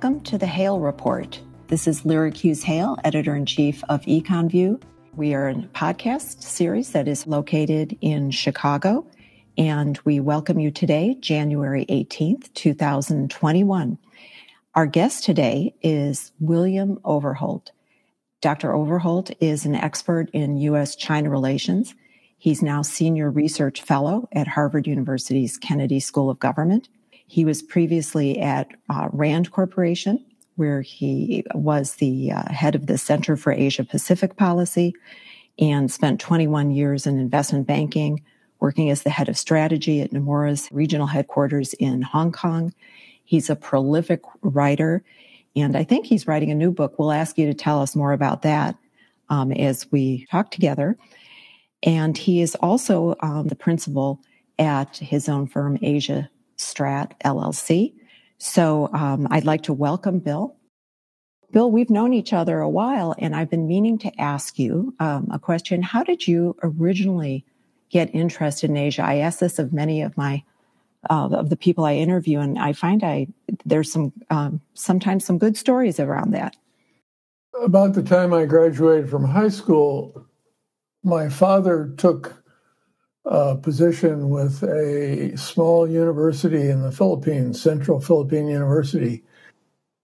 Welcome to the Hale Report. This is Lyric Hughes Hale, editor in chief of EconVue. We are a podcast series that is located in Chicago, and we welcome you today, January 18th, 2021. Our guest today is William Overholt. Dr. Overholt is an expert in U.S. China relations. He's now senior research fellow at Harvard University's Kennedy School of Government. He was previously at uh, Rand Corporation, where he was the uh, head of the Center for Asia Pacific Policy and spent 21 years in investment banking, working as the head of strategy at Nomura's regional headquarters in Hong Kong. He's a prolific writer, and I think he's writing a new book. We'll ask you to tell us more about that um, as we talk together. And he is also um, the principal at his own firm, Asia Strat LLC. So um, I'd like to welcome Bill. Bill, we've known each other a while, and I've been meaning to ask you um, a question. How did you originally get interested in Asia? I ask this of many of my uh, of the people I interview, and I find I there's some um, sometimes some good stories around that. About the time I graduated from high school, my father took uh, position with a small university in the Philippines, Central Philippine University,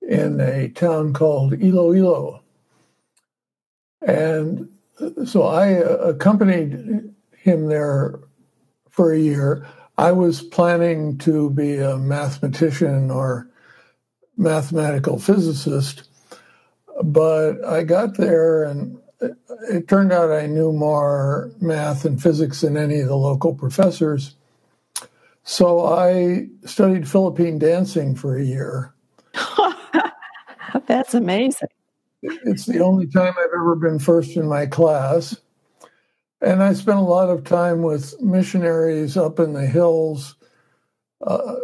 in a town called Iloilo. And so I accompanied him there for a year. I was planning to be a mathematician or mathematical physicist, but I got there and it turned out I knew more math and physics than any of the local professors. So I studied Philippine dancing for a year. That's amazing. It's the only time I've ever been first in my class. And I spent a lot of time with missionaries up in the hills uh,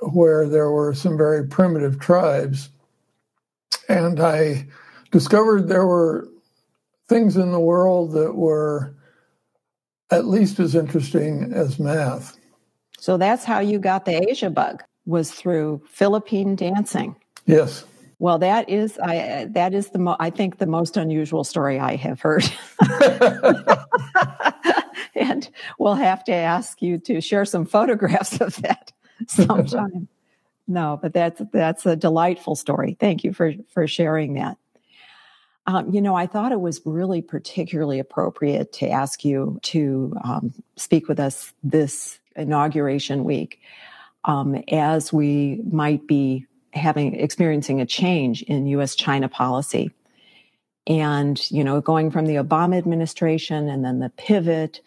where there were some very primitive tribes. And I discovered there were things in the world that were at least as interesting as math. So that's how you got the Asia bug was through Philippine dancing. Yes. Well, that is I that is the mo- I think the most unusual story I have heard. and we'll have to ask you to share some photographs of that sometime. no, but that's that's a delightful story. Thank you for for sharing that. Um, you know, I thought it was really particularly appropriate to ask you to um, speak with us this inauguration week um, as we might be having experiencing a change in U.S. China policy. And, you know, going from the Obama administration and then the pivot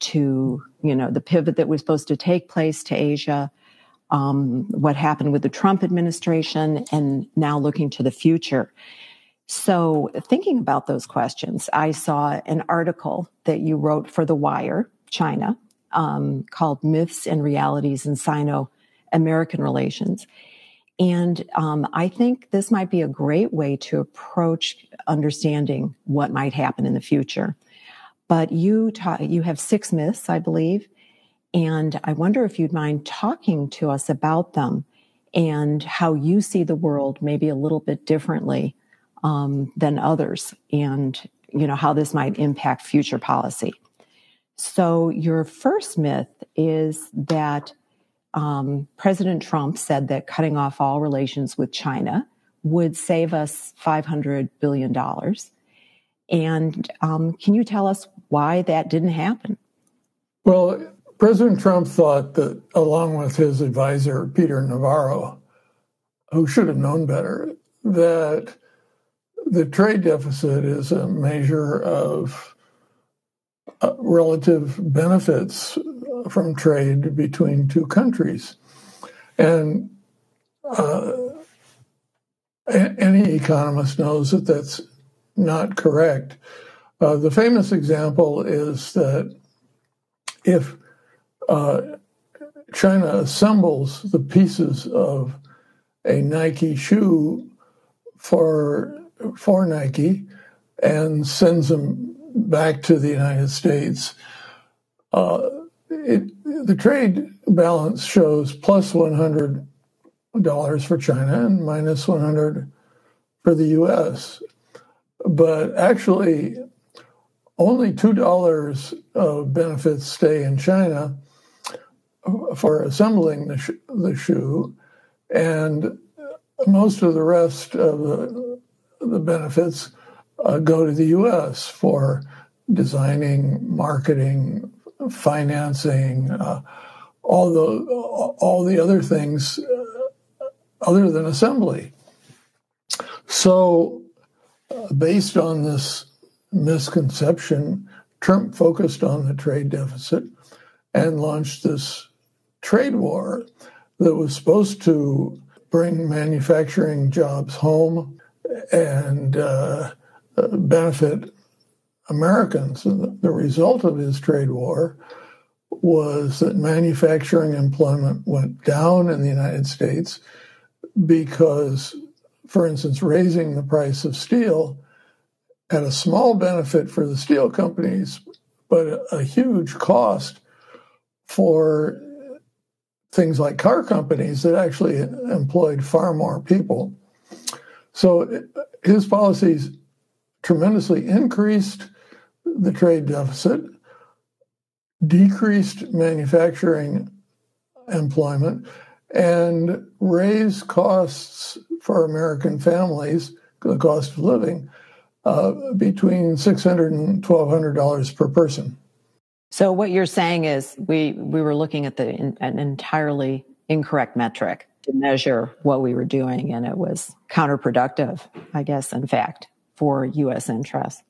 to, you know, the pivot that was supposed to take place to Asia, um, what happened with the Trump administration, and now looking to the future. So, thinking about those questions, I saw an article that you wrote for The Wire, China, um, called Myths and Realities in Sino American Relations. And um, I think this might be a great way to approach understanding what might happen in the future. But you ta- you have six myths, I believe, and I wonder if you'd mind talking to us about them and how you see the world maybe a little bit differently um, than others and you know how this might impact future policy. So your first myth is that um, president trump said that cutting off all relations with china would save us $500 billion and um, can you tell us why that didn't happen? Well president trump thought that along with his advisor peter navarro who should have known better that the trade deficit is a measure of uh, relative benefits from trade between two countries. And uh, any economist knows that that's not correct. Uh, the famous example is that if uh, China assembles the pieces of a Nike shoe for for Nike and sends them back to the United States. Uh, it, the trade balance shows plus plus 100 dollars for China and minus 100 for the US. But actually, only $2 of benefits stay in China for assembling the, sh- the shoe, and most of the rest of the, the benefits uh, go to the US for designing, marketing, financing, uh, all the all the other things uh, other than assembly. So, uh, based on this misconception, Trump focused on the trade deficit and launched this trade war that was supposed to bring manufacturing jobs home and uh, benefit Americans. And the result of his trade war was that manufacturing employment went down in the United States because, for instance, raising the price of steel had a small benefit for the steel companies, but a huge cost for things like car companies that actually employed far more people. So his policies tremendously increased the trade deficit, decreased manufacturing employment, and raised costs for American families, the cost of living, uh, between $600 and $1,200 per person. So what you're saying is we, we were looking at the an entirely incorrect metric to measure what we were doing, and it was counterproductive, I guess, in fact, for U.S. interests.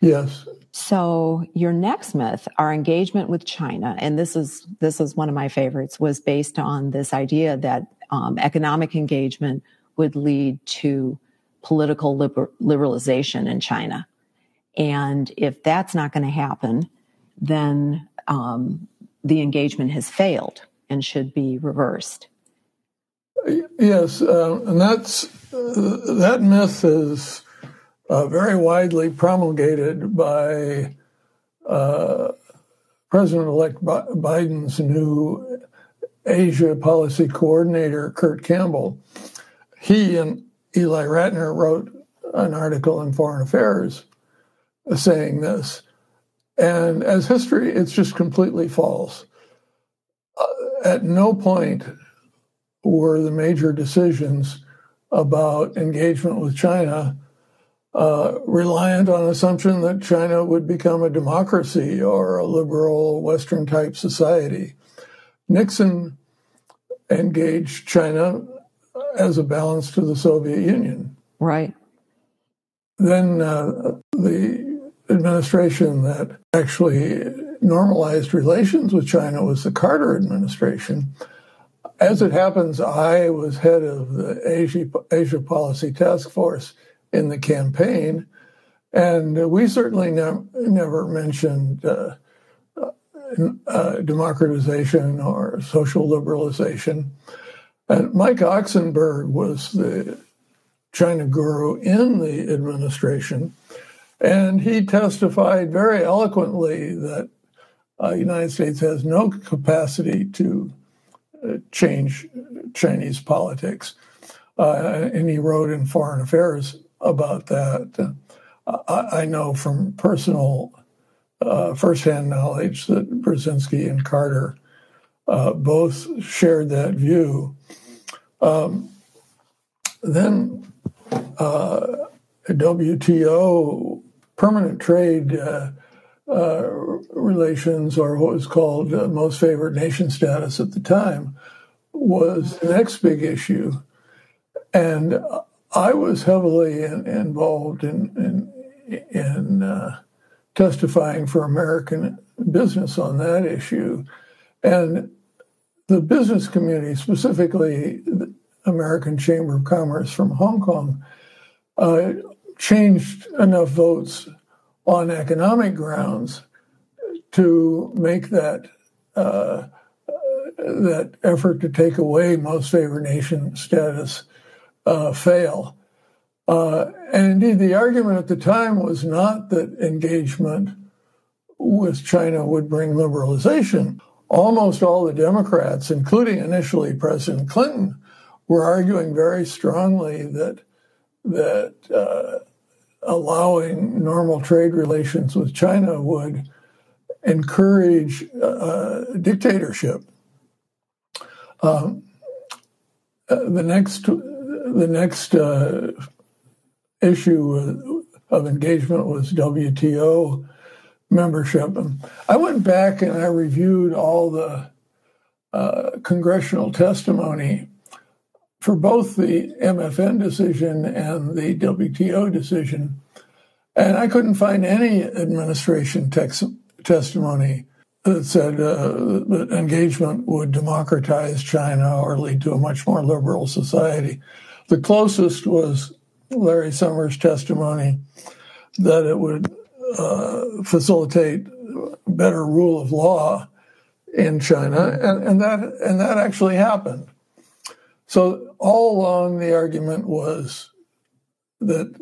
Yes. So your next myth, our engagement with China, and this is this is one of my favorites, was based on this idea that um, economic engagement would lead to political liber- liberalization in China, and if that's not going to happen, then um, the engagement has failed and should be reversed. Yes, uh, and that's uh, that myth is uh, very widely promulgated by uh, President elect Biden's new Asia policy coordinator, Kurt Campbell. He and Eli Ratner wrote an article in Foreign Affairs saying this. And as history, it's just completely false. Uh, at no point were the major decisions about engagement with China uh, reliant on assumption that China would become a democracy or a liberal Western type society. Nixon engaged China as a balance to the Soviet Union. Right. Then uh, the administration that actually normalized relations with China was the Carter administration. As it happens, I was head of the Asia, Asia Policy Task Force in the campaign. And we certainly ne- never mentioned uh, uh, democratization or social liberalization. And Mike Oksenberg was the China guru in the administration. And he testified very eloquently that uh, the United States has no capacity to uh, change Chinese politics. Uh, and he wrote in Foreign Affairs about that. I, I know from personal, uh, firsthand knowledge that Brzezinski and Carter uh, both shared that view. Um, then uh, WTO permanent trade uh, relations, or what was called uh, most favored nation status at the time, was the next big issue. And I was heavily in, involved in in, in uh, testifying for American business on that issue, and the business community, specifically the American Chamber of Commerce from Hong Kong, uh, changed enough votes on economic grounds to make that uh, that effort to take away most favored nation status uh, fail. Uh, and indeed, the argument at the time was not that engagement with China would bring liberalization. Almost all the Democrats, including initially President Clinton, were arguing very strongly that that uh, allowing normal trade relations with China would encourage uh, dictatorship. Um, the next the next uh, issue of engagement was WTO membership. And I went back and I reviewed all the uh, congressional testimony for both the MFN decision and the WTO decision. And I couldn't find any administration testimony that said uh, that engagement would democratize China or lead to a much more liberal society. The closest was Larry Summers' testimony that it would uh, facilitate better rule of law in China, and, and that and that actually happened. So all along, the argument was that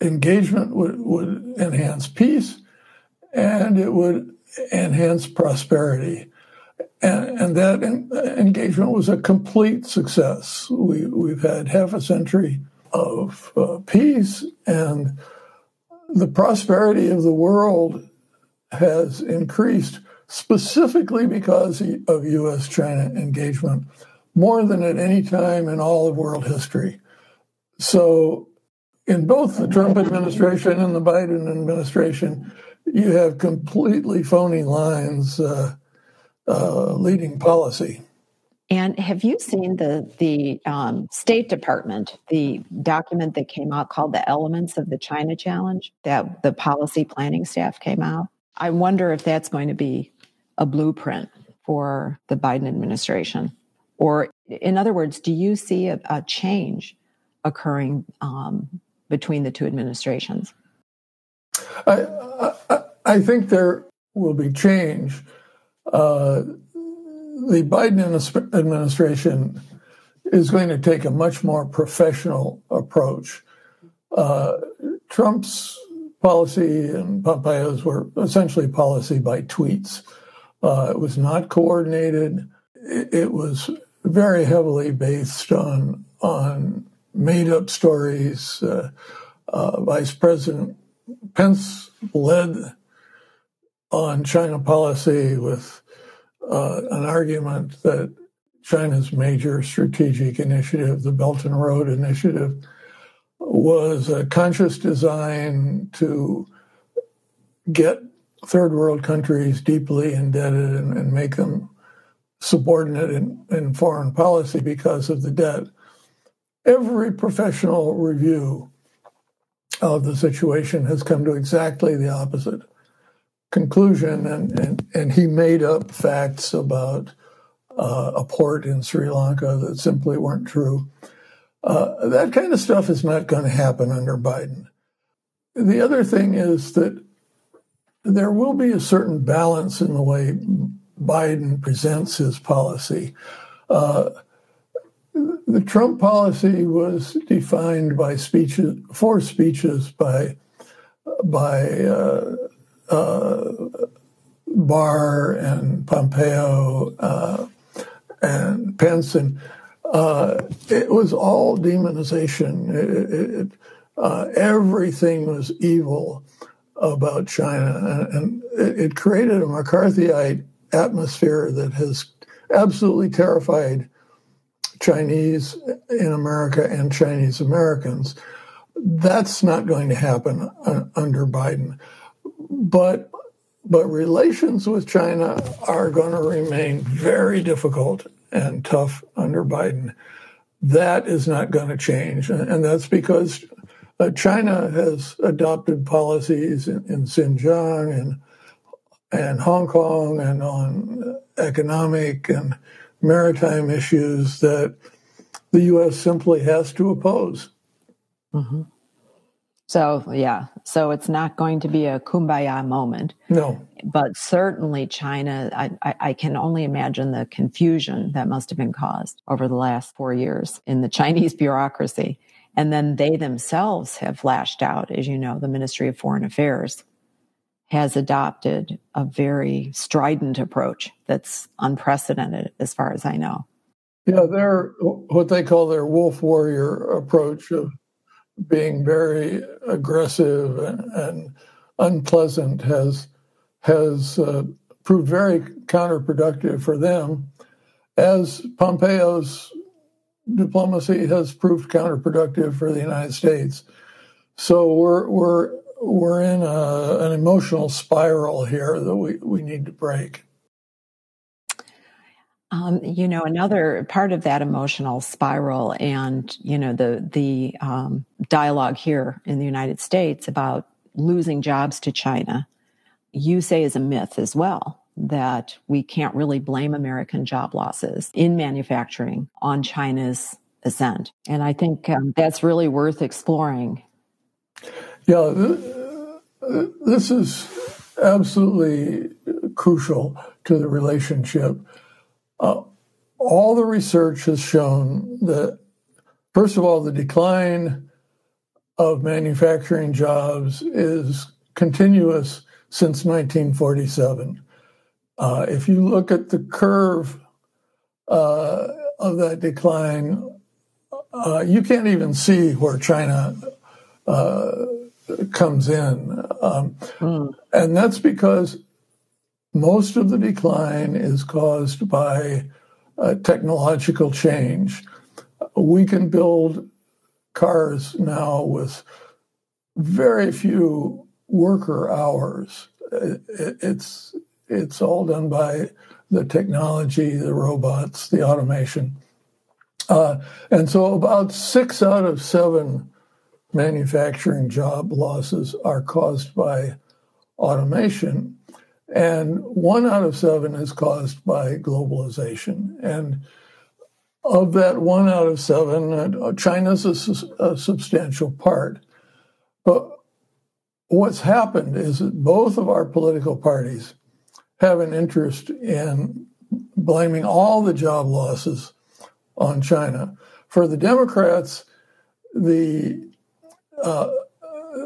engagement would, would enhance peace, and it would enhance prosperity. And, and that engagement was a complete success. We, we've had half a century of uh, peace, and the prosperity of the world has increased specifically because of U.S. China engagement more than at any time in all of world history. So, in both the Trump administration and the Biden administration, you have completely phony lines uh, uh, leading policy. And have you seen the the um, State Department, the document that came out called "The Elements of the China Challenge" that the policy planning staff came out? I wonder if that's going to be a blueprint for the Biden administration, or in other words, do you see a, a change occurring um, between the two administrations? I, I, I think there will be change. Uh, the Biden administration is going to take a much more professional approach. Uh, Trump's policy and Pompeo's were essentially policy by tweets. Uh, it was not coordinated. It, it, was very heavily based on on made up stories. Uh, uh Vice President Pence led on China policy with uh, an argument that China's major strategic initiative, the Belt and Road Initiative, was a conscious design to get third world countries deeply indebted and, and make them subordinate in, in foreign policy because of the debt. Every professional review of the situation has come to exactly the opposite conclusion, and, and, and he made up facts about uh, a port in Sri Lanka that simply weren't true. Uh, that kind of stuff is not going to happen under Biden. The other thing is that there will be a certain balance in the way Biden presents his policy. Uh, the Trump policy was defined by speeches, four speeches by by uh, uh, Barr and Pompeo uh, and Pence, and uh, it was all demonization. It, it, uh, everything was evil about China, and, and it created a McCarthyite atmosphere that has absolutely terrified Chinese in America and Chinese Americans. That's not going to happen uh, under Biden. But but relations with China are going to remain very difficult and tough under Biden. That is not going to change, and that's because uh, China has adopted policies in, in Xinjiang and and Hong Kong and on economic and maritime issues that the U.S. simply has to oppose. Mm-hmm. So, yeah, so it's not going to be a kumbaya moment. No. But certainly, China, I, I, I, can only imagine the confusion that must have been caused over the last four years in the Chinese bureaucracy. And then they themselves have lashed out. As you know, the Ministry of Foreign Affairs has adopted a very strident approach that's unprecedented, as far as I know. Yeah, they're what they call their wolf warrior approach of being very aggressive and, and unpleasant has has uh, proved very counterproductive for them, as Pompeo's diplomacy has proved counterproductive for the United States. So we're we're we're in a, an emotional spiral here that we, we need to break. Um, you know, another part of that emotional spiral, and you know, the the um, dialogue here in the United States about losing jobs to China, you say is a myth as well. That we can't really blame American job losses in manufacturing on China's ascent, and I think um, that's really worth exploring. Yeah, this is absolutely crucial to the relationship uh, all the research has shown that, first of all, the decline of manufacturing jobs is continuous since 1947. Uh, if you look at the curve uh, of that decline, uh, you can't even see where China uh, comes in. Um, mm. And that's because most of the decline is caused by uh, technological change. We can build cars now with very few worker hours. It's it's all done by the technology, the robots, the automation, uh, and so about six out of seven manufacturing job losses are caused by automation. And one out of seven is caused by globalization. And of that one out of seven, uh, China's a, a substantial part. But what's happened is that both of our political parties have an interest in blaming all the job losses on China. For the Democrats, the uh,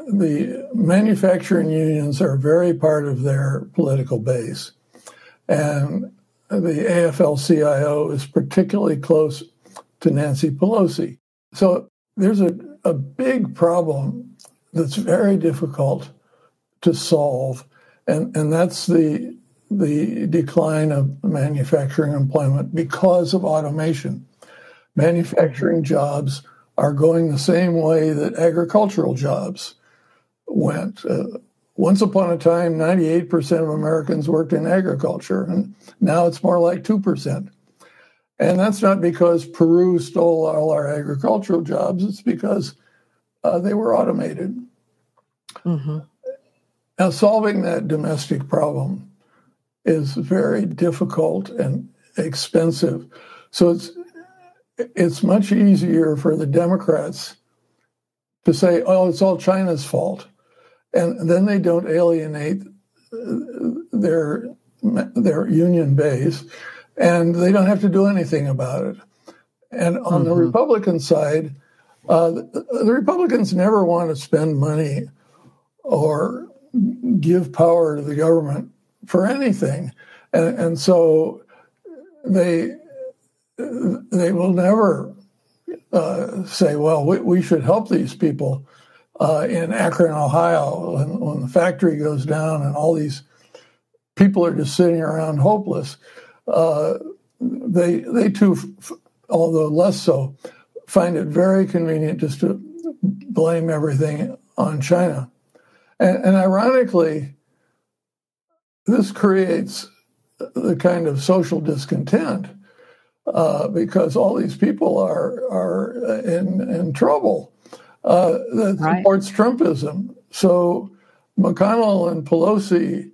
the manufacturing unions are very part of their political base. And the AFL CIO is particularly close to Nancy Pelosi. So there's a, a big problem that's very difficult to solve, and, and that's the the decline of manufacturing employment because of automation. Manufacturing jobs are going the same way that agricultural jobs went. Uh, once upon a time, 98% of Americans worked in agriculture, and now it's more like 2%. And that's not because Peru stole all our agricultural jobs, it's because uh, they were automated. Mm-hmm. Now, solving that domestic problem is very difficult and expensive. So it's it's much easier for the Democrats to say, "Oh, it's all China's fault," and then they don't alienate their their union base, and they don't have to do anything about it. And on mm-hmm. the Republican side, uh, the Republicans never want to spend money or give power to the government for anything, and, and so they they will never uh, say, "Well, we, we should help these people." uh, in Akron, Ohio, when, when, the factory goes down and all these people are just sitting around hopeless. Uh, they they too, although less so, find it very convenient just to blame everything on China, and, and ironically, this creates the kind of social discontent uh, because all these people are are in in trouble uh, that right. supports Trumpism. So McConnell and Pelosi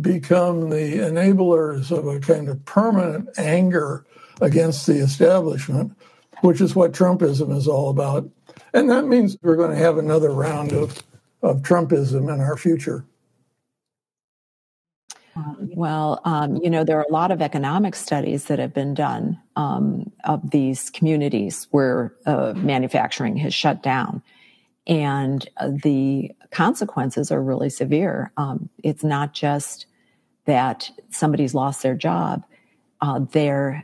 become the enablers of a kind of permanent anger against the establishment, which is what Trumpism is all about. And that means we're going to have another round of, of Trumpism in our future. Well, um, you know, there are a lot of economic studies that have been done um, of these communities where uh, manufacturing has shut down. And uh, the consequences are really severe. Um, it's not just that somebody's lost their job. uh,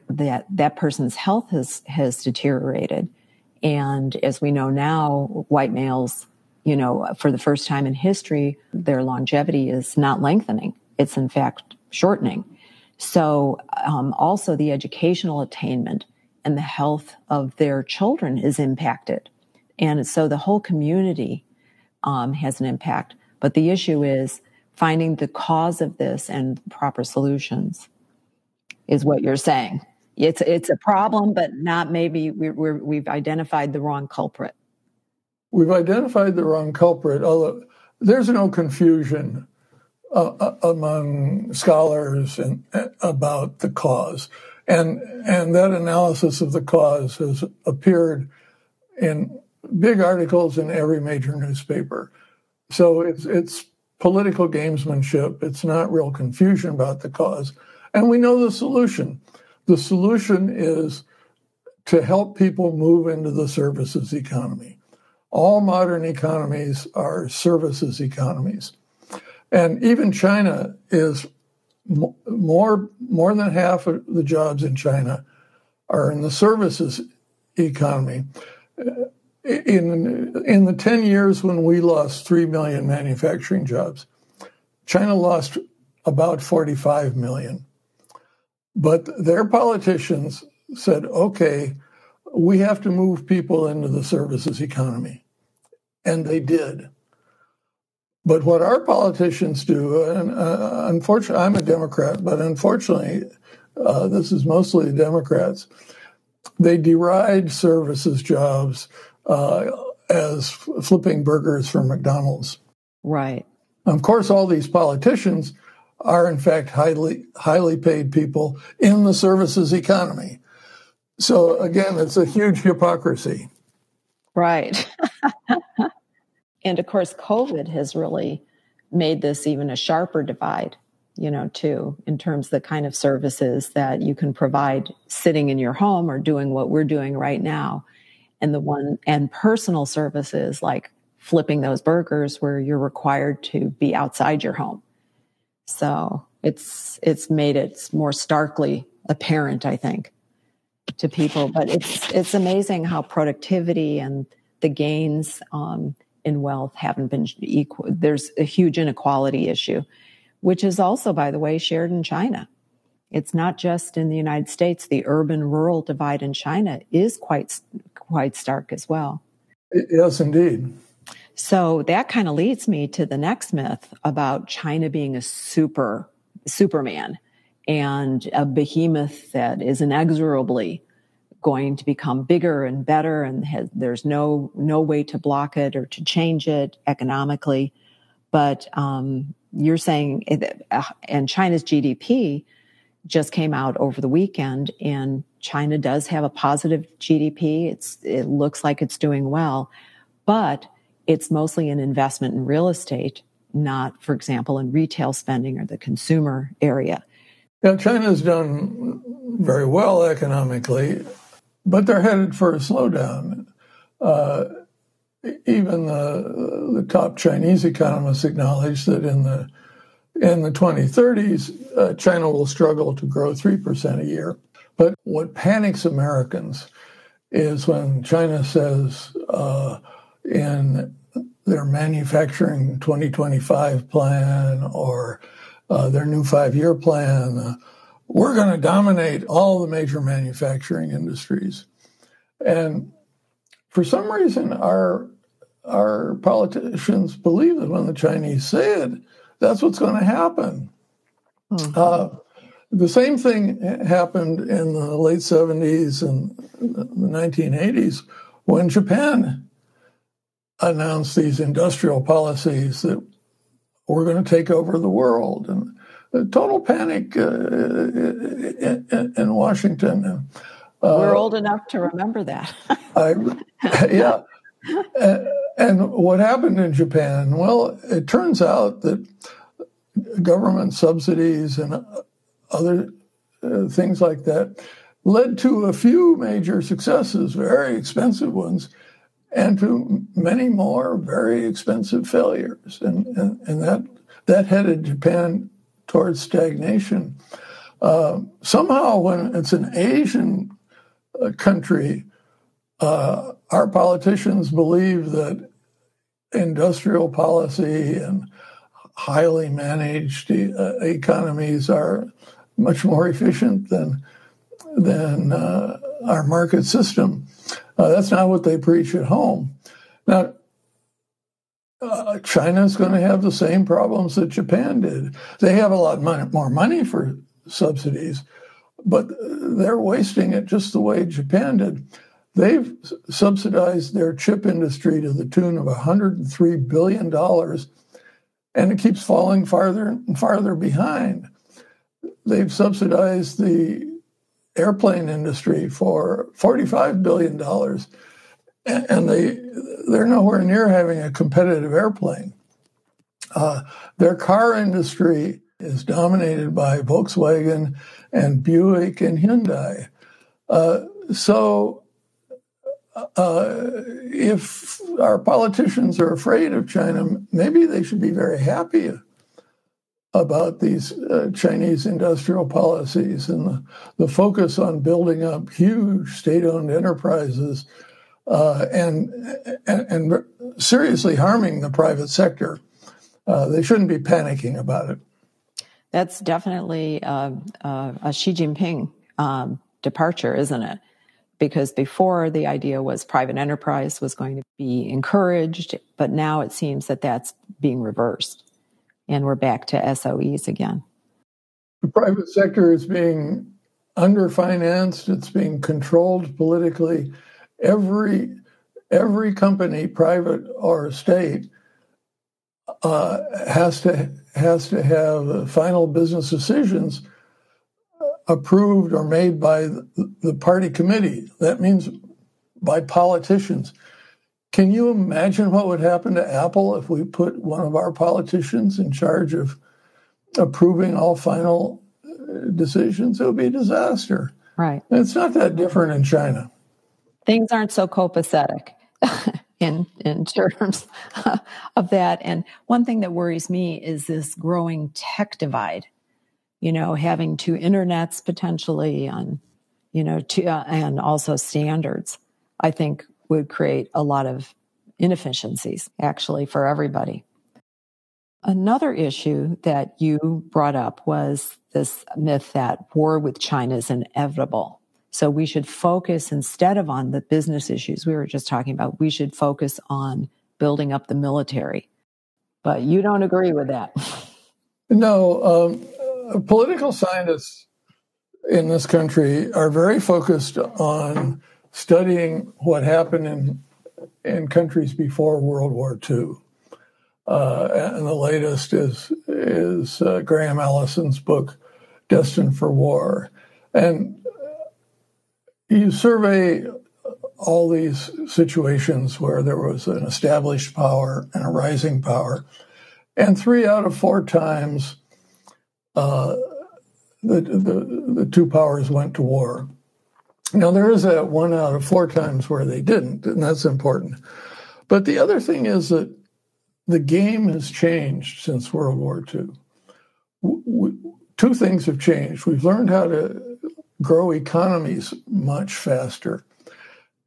that that person's health has has deteriorated, and as we know now, white males, you know, for the first time in history, their longevity is not lengthening; it's in fact shortening. So, um, also the educational attainment and the health of their children is impacted, and so the whole community um, has an impact. But the issue is finding the cause of this and proper solutions is what you're saying. It's it's a problem, but not maybe we're, we have identified the wrong culprit. We've identified the wrong culprit. Although there's no confusion uh, uh among scholars and, uh, about the cause, and and that analysis of the cause has appeared in big articles in every major newspaper. So it's it's political gamesmanship. It's not real confusion about the cause. And we know the solution. The solution is to help people move into the services economy. All modern economies are services economies. And even China is more, more than half of the jobs in China are in the services economy. Uh, in in the 10 years when we lost 3 million manufacturing jobs china lost about 45 million. But their politicians said okay we have to move people into the services economy. And they did but what our politicians do and uh, unfortunately i'm a democrat but unfortunately uh, this is mostly the democrats they deride services jobs uh, as flipping burgers for McDonald's. Right. Of course, all these politicians are in fact highly highly paid people in the services economy. So again, it's a huge hypocrisy. Right. and of course, COVID has really made this even a sharper divide, you know, too, in terms of the kind of services that you can provide sitting in your home or doing what we're doing right now and the one and personal services like flipping those burgers where you're required to be outside your home. So it's it's made it more starkly apparent, I think, to people. But it's it's amazing how productivity and the gains um, in wealth haven't been equal. There's a huge inequality issue, which is also, by the way, shared in China. It's not just in the United States. The urban rural divide in China is quite quite stark as well. Yes, indeed. So that kind of leads me to the next myth about China being a super Superman and a behemoth that is inexorably going to become bigger and better and has, there's no no way to block it or to change it economically but um, you're saying uh, and china's gdp just came out over the weekend and China does have a positive GDP. It's, it looks like it's doing well, but it's mostly an investment in real estate, not, for example, in retail spending or the consumer area. Yeah, China's done very well economically, but they're headed for a slowdown. Uh, even the, the top Chinese economists acknowledge that in the in the 2030s, uh, China will struggle to grow 3% a year. But what panics Americans is when China says uh, in their manufacturing 2025 plan or uh, their new five year plan, uh, we're going to dominate all the major manufacturing industries. And for some reason, our our politicians believe that when the Chinese say it, that's what's going to happen. Mm-hmm. Uh, the same thing happened in the late 70s and the 1980s when Japan announced these industrial policies that we're going to take over the world and total panic uh, in, in, Washington. Uh, we're old enough to remember that. I, yeah. And what happened in Japan? Well, it turns out that government subsidies and other uh, things like that led to a few major successes, very expensive ones, and to many more very expensive failures. And, and, and that, that headed Japan towards stagnation. Uh, somehow, when it's an Asian uh, country, uh, our politicians believe that industrial policy and highly managed uh, economies are much more efficient than than uh, our market system. Uh, that's not what they preach at home. Now, uh, China is going to have the same problems that Japan did. They have a lot more money for subsidies, but they're wasting it just the way Japan did. They've subsidized their chip industry to the tune of $103 billion, and it keeps falling farther and farther behind. They've subsidized the airplane industry for $45 billion, and they, they're nowhere near having a competitive airplane. Uh, their car industry is dominated by Volkswagen and Buick and Hyundai. Uh, so, uh, if our politicians are afraid of China, maybe they should be very happy about these uh, Chinese industrial policies and the, the, focus on building up huge state-owned enterprises uh, and, and, and seriously harming the private sector. Uh, they shouldn't be panicking about it. That's definitely uh, uh, a Xi Jinping um, departure, isn't it? Because before the idea was private enterprise was going to be encouraged, but now it seems that that's being reversed and we're back to SOEs again. The private sector is being underfinanced, it's being controlled politically. Every every company, private or state, uh, has to has to have final business decisions approved or made by the party committee. That means by politicians. Can you imagine what would happen to Apple if we put one of our politicians in charge of approving all final uh, decisions? It would be a disaster. Right. And it's not that different in China. Things aren't so copacetic in in terms of that. And one thing that worries me is this growing tech divide. You know, having two internets potentially on, you know, uh, and also standards. I think would create a lot of inefficiencies actually for everybody. Another issue that you brought up was this myth that war with China is inevitable. So we should focus instead of on the business issues we were just talking about, we should focus on building up the military. But you don't agree with that. No, um, political scientists in this country are very focused on studying what happened in in countries before World War II. Uh, and the latest is is uh, Graham Allison's book, Destined for War, and you survey all these situations where there was an established power and a rising power, and three out of four times, uh, the, the the two powers went to war. Now, there is that one out of four times where they didn't, and that's important. But the other thing is that the game has changed since World War II. We, two things have changed. We've learned how to grow economies much faster.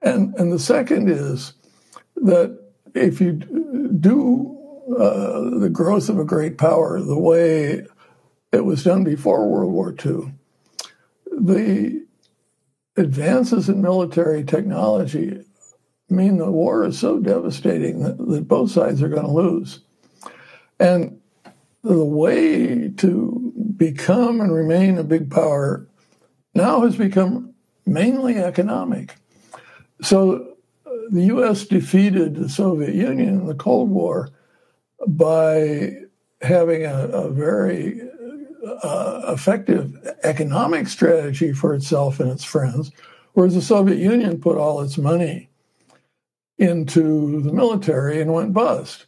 And, and the second is that if you do uh, the growth of a great power the way it was done before World War II, the advances in military technology mean the war is so devastating that, that both sides are going to lose. And the way to become and remain a big power now has become mainly economic. So uh, the US defeated the Soviet Union in the Cold War by having a, a very uh, effective economic strategy for itself and its friends, whereas the Soviet Union put all its money into the military and went bust.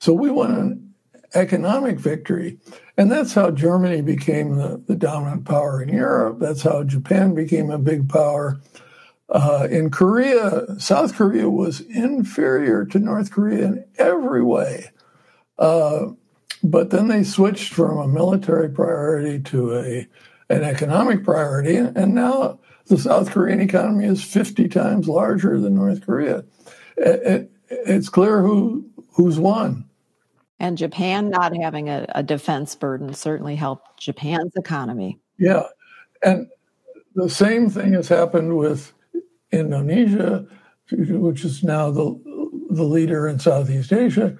So we won an economic victory. And that's how Germany became the, the dominant power in Europe. That's how Japan became a big power. Uh, in Korea, South Korea was inferior to North Korea in every way. Uh, but then they switched from a military priority to a an economic priority. And now the South Korean economy is 50 times larger than North Korea. It, it, it's clear who who's won. And Japan not having a, a defense burden certainly helped Japan's economy. Yeah. And the same thing has happened with Indonesia, which is now the, the leader in Southeast Asia.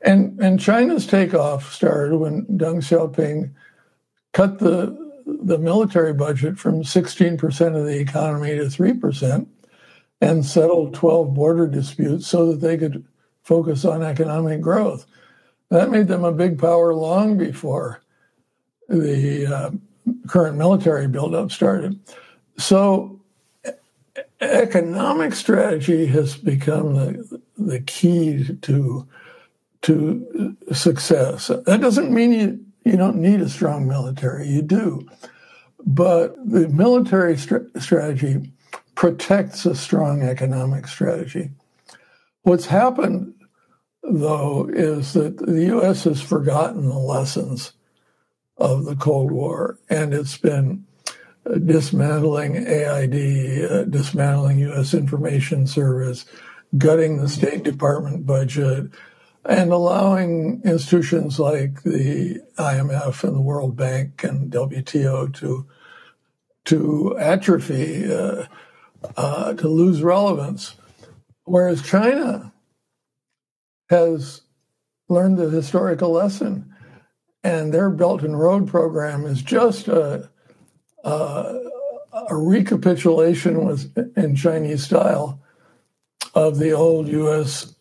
And, and China's takeoff started when Deng Xiaoping cut the, the military budget from 16% of the economy to 3% and settled 12 border disputes so that they could focus on economic growth. That made them a big power long before the uh, current military buildup started. So, economic strategy has become the, the key to to success. That doesn't mean you, you don't need a strong military, you do. But the military strategy protects a strong economic strategy. What's happened, though, is that the U.S. has forgotten the lessons of the Cold War, and it's been dismantling AID, uh, dismantling U.S. Information Service, gutting the State Department budget, and allowing institutions like the IMF and the World Bank and WTO to to atrophy, uh, uh, to lose relevance, whereas China has learned the historical lesson, and their Belt and Road program is just a a, a recapitulation with in Chinese style of the old U.S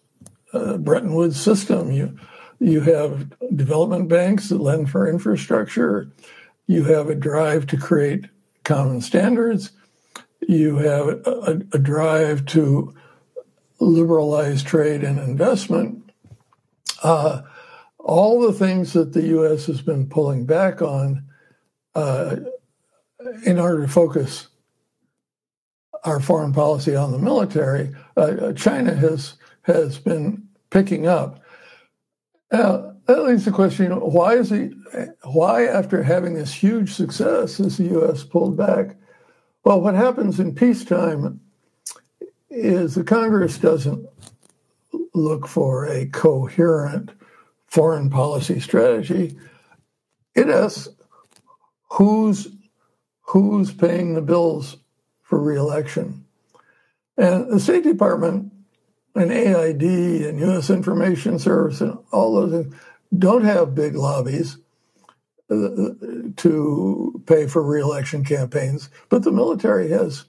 uh, Bretton Woods system. You you have development banks that lend for infrastructure. You have a drive to create common standards. You have a, a drive to liberalize trade and investment. Uh, all the things that the U.S. has been pulling back on uh, in order to focus our foreign policy on the military, uh, China has has been picking up. Now, that to the question, why is he, why after having this huge success has the U.S. pulled back? Well, what happens in peacetime is the Congress doesn't look for a coherent foreign policy strategy. It asks who's who's paying the bills for reelection. And the State Department and AID and U.S. Information Service and all those things don't have big lobbies uh, to pay for reelection campaigns, but the military has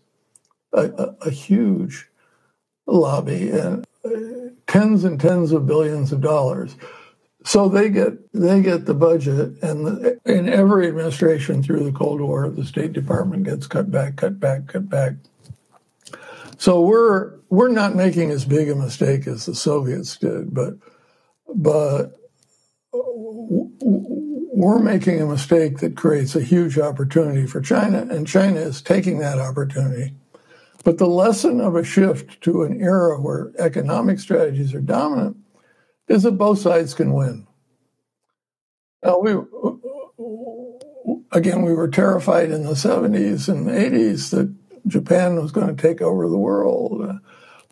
a, a, a huge lobby and uh, tens and tens of billions of dollars. So they get they get the budget, and the, in every administration through the Cold War, the State Department gets cut back, cut back, cut back. So we're we're not making as big a mistake as the Soviets did, but but we're making a mistake that creates a huge opportunity for China, and China is taking that opportunity. But the lesson of a shift to an era where economic strategies are dominant is that both sides can win. Now, we, again, we were terrified in the 70s and 80s that Japan was going to take over the world.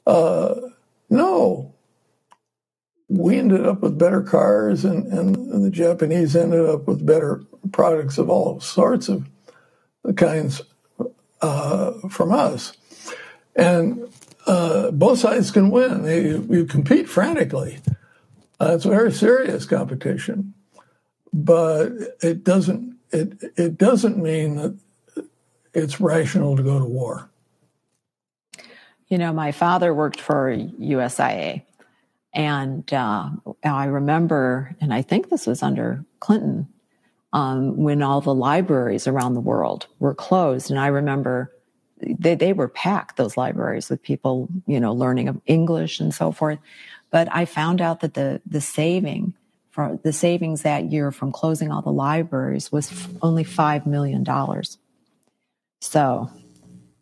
Uh, no. We ended up with better cars, and, and, the Japanese ended up with better products of all sorts of kinds uh, from us. And uh, both sides can win. They, you compete frantically. Uh, it's a very serious competition, but it doesn't it it doesn't mean that it's rational to go to war. You know, my father worked for USIA, and uh, I remember, and I think this was under Clinton, um, when all the libraries around the world were closed, and I remember they they were packed those libraries with people, you know, learning English and so forth. But I found out that the the saving for the savings that year from closing all the libraries was f- only five million dollars. So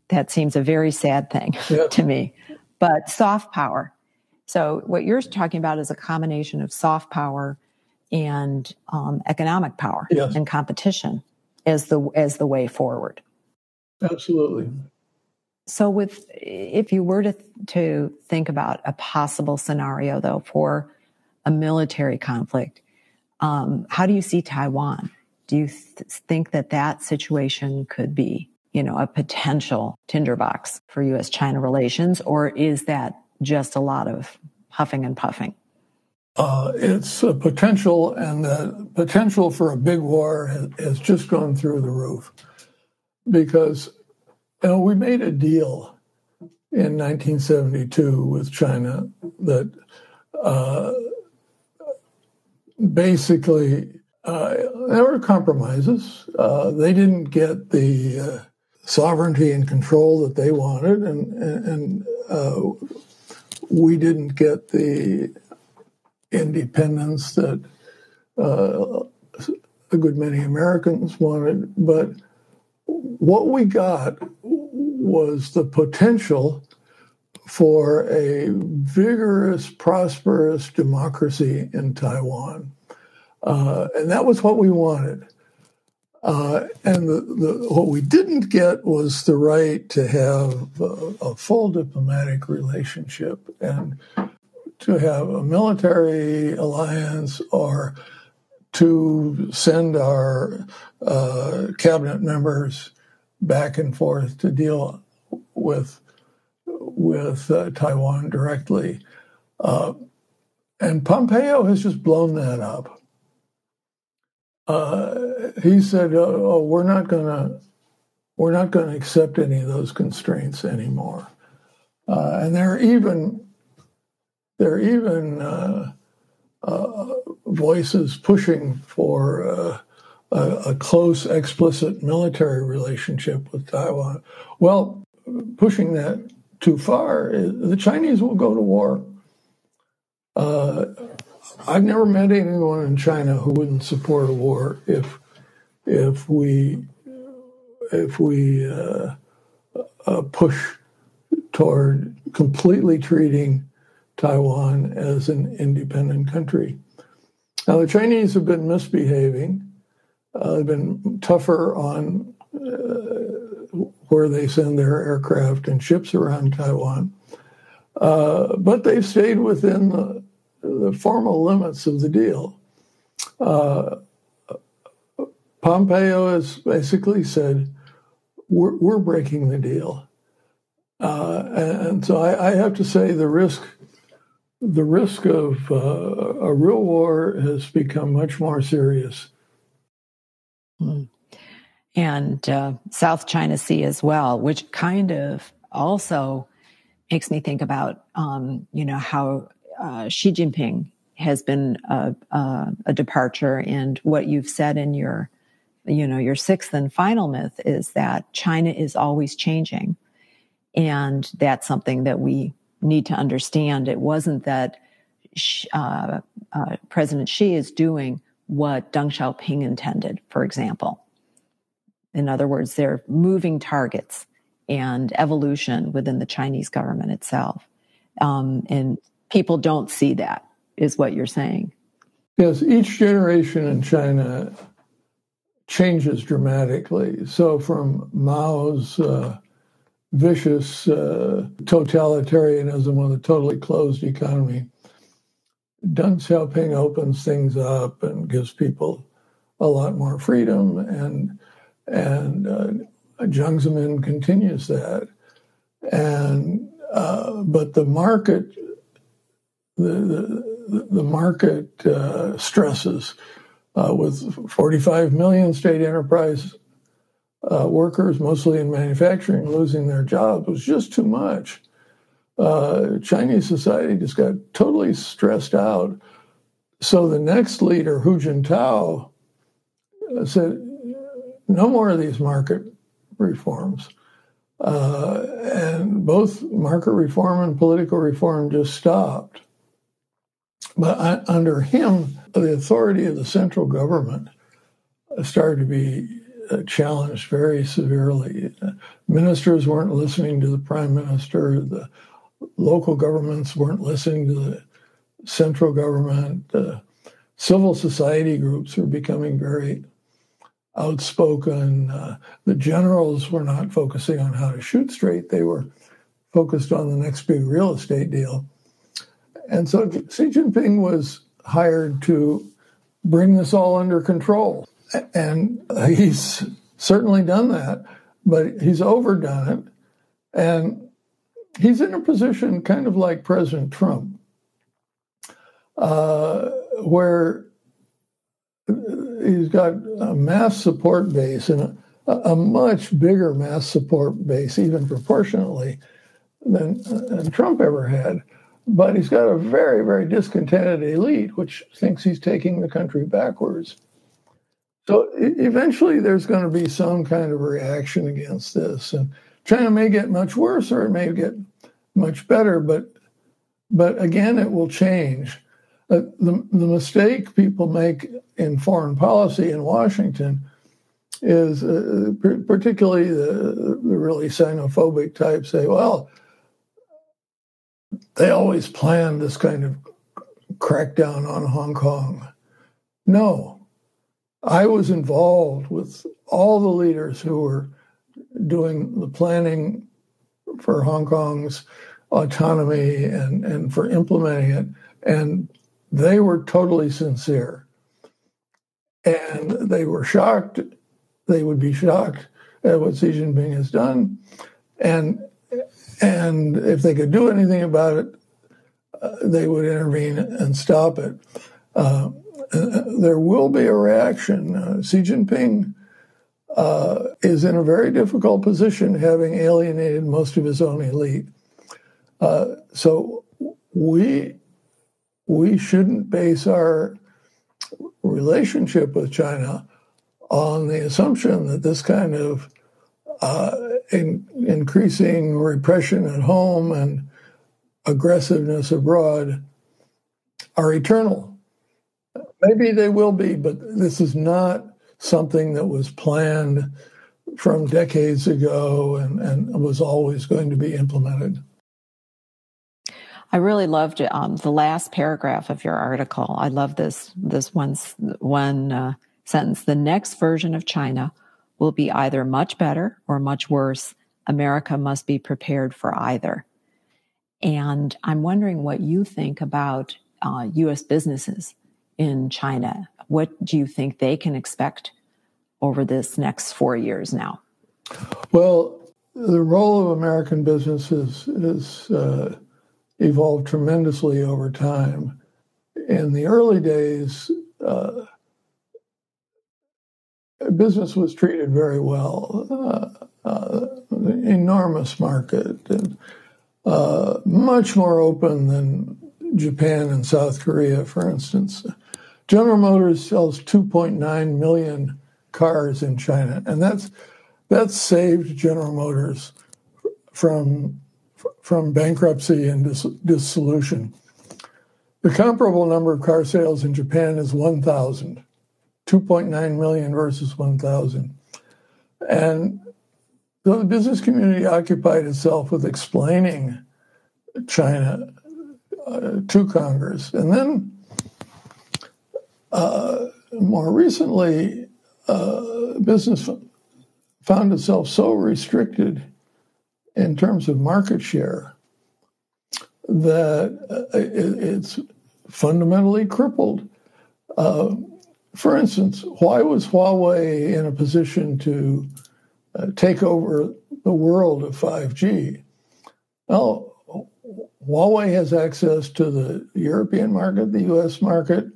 that seems a very sad thing yep. to me. But soft power. So what you're talking about is a combination of soft power and um, economic power yes. and competition. as the as the way forward. Absolutely. So, with if you were to to think about a possible scenario, though, for a military conflict, um, how do you see Taiwan? Do you th- think that that situation could be, you know, a potential tinderbox for U.S.-China relations, or is that just a lot of huffing and puffing? Uh, it's a potential, and the potential for a big war has, has just gone through the roof because you know we made a deal in 1972 with China that uh, basically uh, there were compromises. Uh, they didn't get the uh, sovereignty and control that they wanted, and and, and uh, we didn't get the independence that uh, a good many Americans wanted. But what we got was the potential for a vigorous, prosperous democracy in Taiwan. Uh, and that was what we wanted. Uh, and the, the, what we didn't get was the right to have a, a full diplomatic relationship and to have a military alliance or to send our uh, cabinet members back and forth to deal with with uh, Taiwan directly. Uh, and Pompeo has just blown that up. Uh, he said, oh, "Oh, we're not going to, we're not going to accept any of those constraints anymore." Uh, and they're even there are even uh, uh, voices pushing for uh, a, a, close, explicit military relationship with Taiwan. Well, pushing that too far, the Chinese will go to war. Uh, I've never met anyone in China who wouldn't support a war if if we if we uh, uh, push toward completely treating Taiwan as an independent country. Now, the Chinese have been misbehaving. Uh, they've been tougher on uh, where they send their aircraft and ships around Taiwan. Uh, but they've stayed within the, the, formal limits of the deal. Uh, Pompeo has basically said, we're, we're breaking the deal. Uh, and, so I, I, have to say the risk the risk of uh, a real war has become much more serious. Mm. And uh, South China Sea as well, which kind of also makes me think about, um, you know, how uh, Xi Jinping has been a, a, a, departure, and what you've said in your, you know, your sixth and final myth is that China is always changing, and that's something that we need to understand. It wasn't that uh, uh, President Xi is doing what Deng Xiaoping intended, for example. In other words, they're moving targets and evolution within the Chinese government itself. Um, and people don't see that, is what you're saying. Yes, each generation in China changes dramatically. So from Mao's uh, vicious uh, totalitarianism with a totally closed economy. Deng Xiaoping opens things up and gives people a lot more freedom, and and uh, Jiang Zemin continues that, and uh, but the market, the the, the market uh, stresses uh, with 45 million state enterprise uh, workers, mostly in manufacturing, losing their jobs was just too much. Uh, Chinese society just got totally stressed out. So the next leader, Hu Jintao, uh, said, no more of these market reforms. Uh, and both market reform and political reform just stopped. But under him, the authority of the central government started to be challenged very severely. Ministers weren't listening to the prime minister. The local governments weren't listening to the central government. Uh, civil society groups were becoming very outspoken. Uh, the generals were not focusing on how to shoot straight; they were focused on the next big real estate deal. And so Xi Jinping was hired to bring this all under control, and he's certainly done that, but he's overdone it, and he's in a position kind of like President Trump, uh, where he's got a mass support base and a, a, much bigger mass support base, even proportionately, than, than Trump ever had. But he's got a very, very discontented elite, which thinks he's taking the country backwards. So eventually, there's going to be some kind of reaction against this, and China may get much worse or it may get much better, but but again, it will change. Uh, the, the mistake people make in foreign policy in Washington is uh, particularly the, the really xenophobic types say, well, they always planned this kind of crackdown on Hong Kong. No, I was involved with all the leaders who were doing the planning for Hong Kong's autonomy and, and for implementing it. And they were totally sincere. And they were shocked. They would be shocked at what Xi Jinping has done. And, and if they could do anything about it, uh, they would intervene and stop it. Uh, there will be a reaction. Uh, Xi Jinping uh, is in a very difficult position, having alienated most of his own elite. Uh, so we we shouldn't base our relationship with China on the assumption that this kind of uh, in, increasing repression at home and aggressiveness abroad are eternal. Maybe they will be, but this is not something that was planned from decades ago and, and was always going to be implemented. I really loved um, the last paragraph of your article. I love this this one one uh, sentence. The next version of China will be either much better or much worse. America must be prepared for either. And I'm wondering what you think about uh, U.S. businesses in China. What do you think they can expect over this next four years now? Well, the role of American businesses has Uh, evolved tremendously over time. In the early days, uh, business was treated very well. Uh, uh, enormous market and uh, much more open than Japan and South Korea, for instance. General Motors sells 2.9 million cars in China, and that's that's saved General Motors from from bankruptcy and dis- dissolution. The comparable number of car sales in Japan is 1,000, 2.9 million versus 1,000. And so the business community occupied itself with explaining China uh, to Congress. And then more recently, uh, business found itself so restricted in terms of market share that uh, it's fundamentally crippled. Uh, for instance, why was Huawei in a position to uh, take over the world of 5G? Well, Huawei has access to the European market, the US market,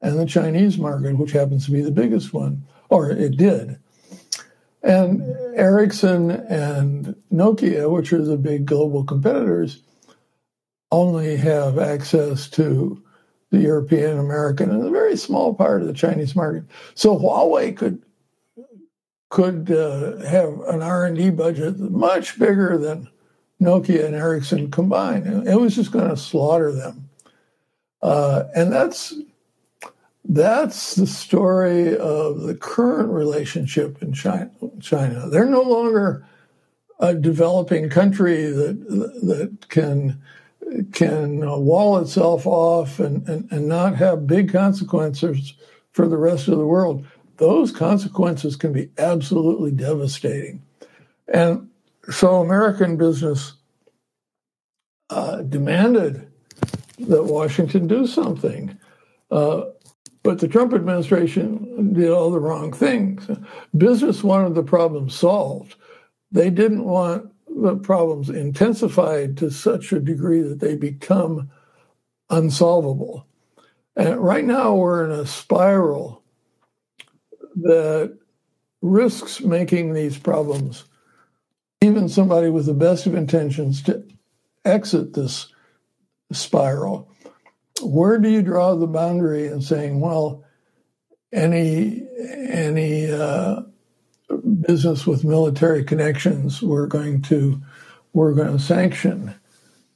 and the Chinese market, which happens to be the biggest one, or it did. And Ericsson and Nokia, which are the big global competitors, only have access to the European, American, and a very small part of the Chinese market. So Huawei could could uh, have an R and D budget much bigger than Nokia and Ericsson combined. It was just going to slaughter them, uh, and that's that's the story of the current relationship in China. China. They're no longer a developing country that that can can wall itself off and, and, and not have big consequences for the rest of the world. those consequences can be absolutely devastating. And so American business uh, demanded that Washington do something. Uh, but the Trump administration did all the wrong things. Business wanted the problem solved. They didn't want the problems intensified to such a degree that they become unsolvable. And right now we're in a spiral that risks making these problems, even somebody with the best of intentions, to exit this spiral. Where do you draw the boundary in saying, well, any any uh, business with military connections we're going to we're going to sanction?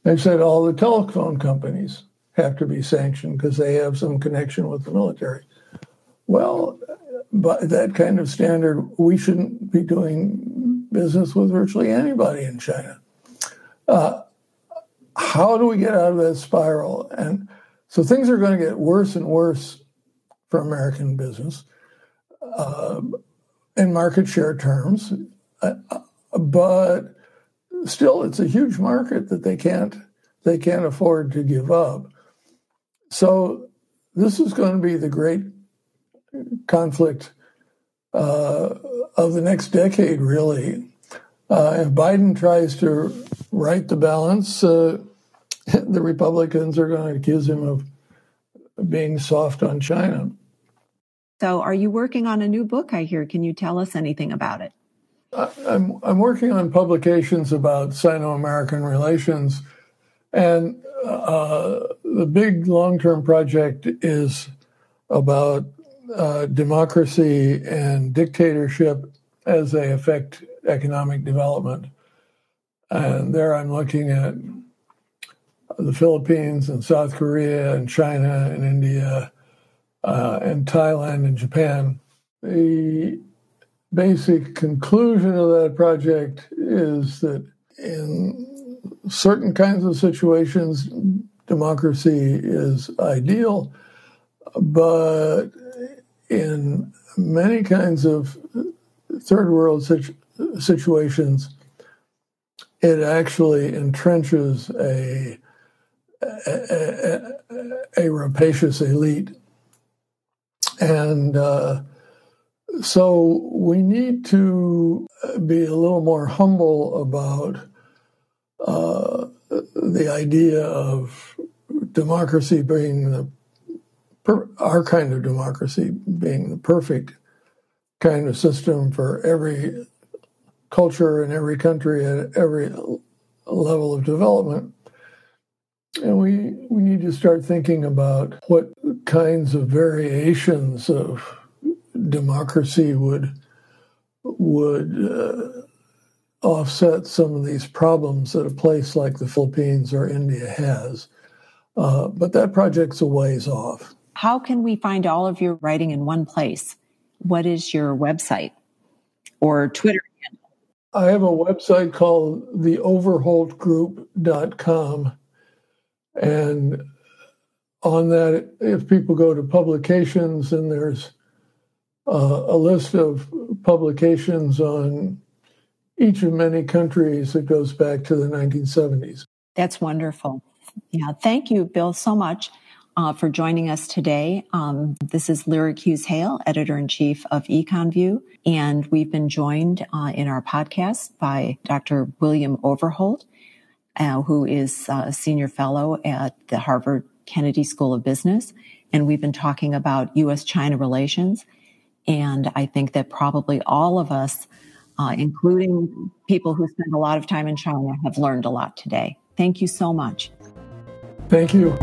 They said all the telephone companies have to be sanctioned because they have some connection with the military. Well, by that kind of standard, we shouldn't be doing business with virtually anybody in China. Uh, how do we get out of that spiral? And so things are going to get worse and worse for American business uh, in market share terms, uh, but still, it's a huge market that they can't they can't afford to give up. So this is going to be the great conflict uh, of the next decade, really. Uh, if Biden tries to right the balance, uh, the Republicans are going to accuse him of being soft on China. So, are you working on a new book? I hear. Can you tell us anything about it? I'm I'm working on publications about Sino-American relations, and uh, the big long-term project is about uh, democracy and dictatorship as they affect economic development. And there I'm looking at the Philippines and South Korea and China and India uh, and Thailand and Japan. The basic conclusion of that project is that in certain kinds of situations, democracy is ideal, but in many kinds of third world situ- situations, it actually entrenches a, a, a, rapacious elite. And uh, so we need to be a little more humble about uh, the idea of democracy being the per, our kind of democracy being the perfect kind of system for every culture in every country at every level of development. And we, we need to start thinking about what kinds of variations of democracy would would uh, offset some of these problems that a place like the Philippines or India has. Uh, but that project's a ways off. How can we find all of your writing in one place? What is your website or Twitter handle? I have a website called theoverholtgroup.com. And on that, if people go to publications, and there's uh, a list of publications on each of many countries that goes back to the 1970s. That's wonderful. Yeah, thank you, Bill, so much uh, for joining us today. Um, this is Lyric Hughes Hale, editor in chief of EconVue, and we've been joined uh, in our podcast by Dr. William Overholt, uh, who is a senior fellow at the Harvard Kennedy School of Business. And we've been talking about U.S. China relations. And I think that probably all of us, uh, including people who spend a lot of time in China, have learned a lot today. Thank you so much. Thank you.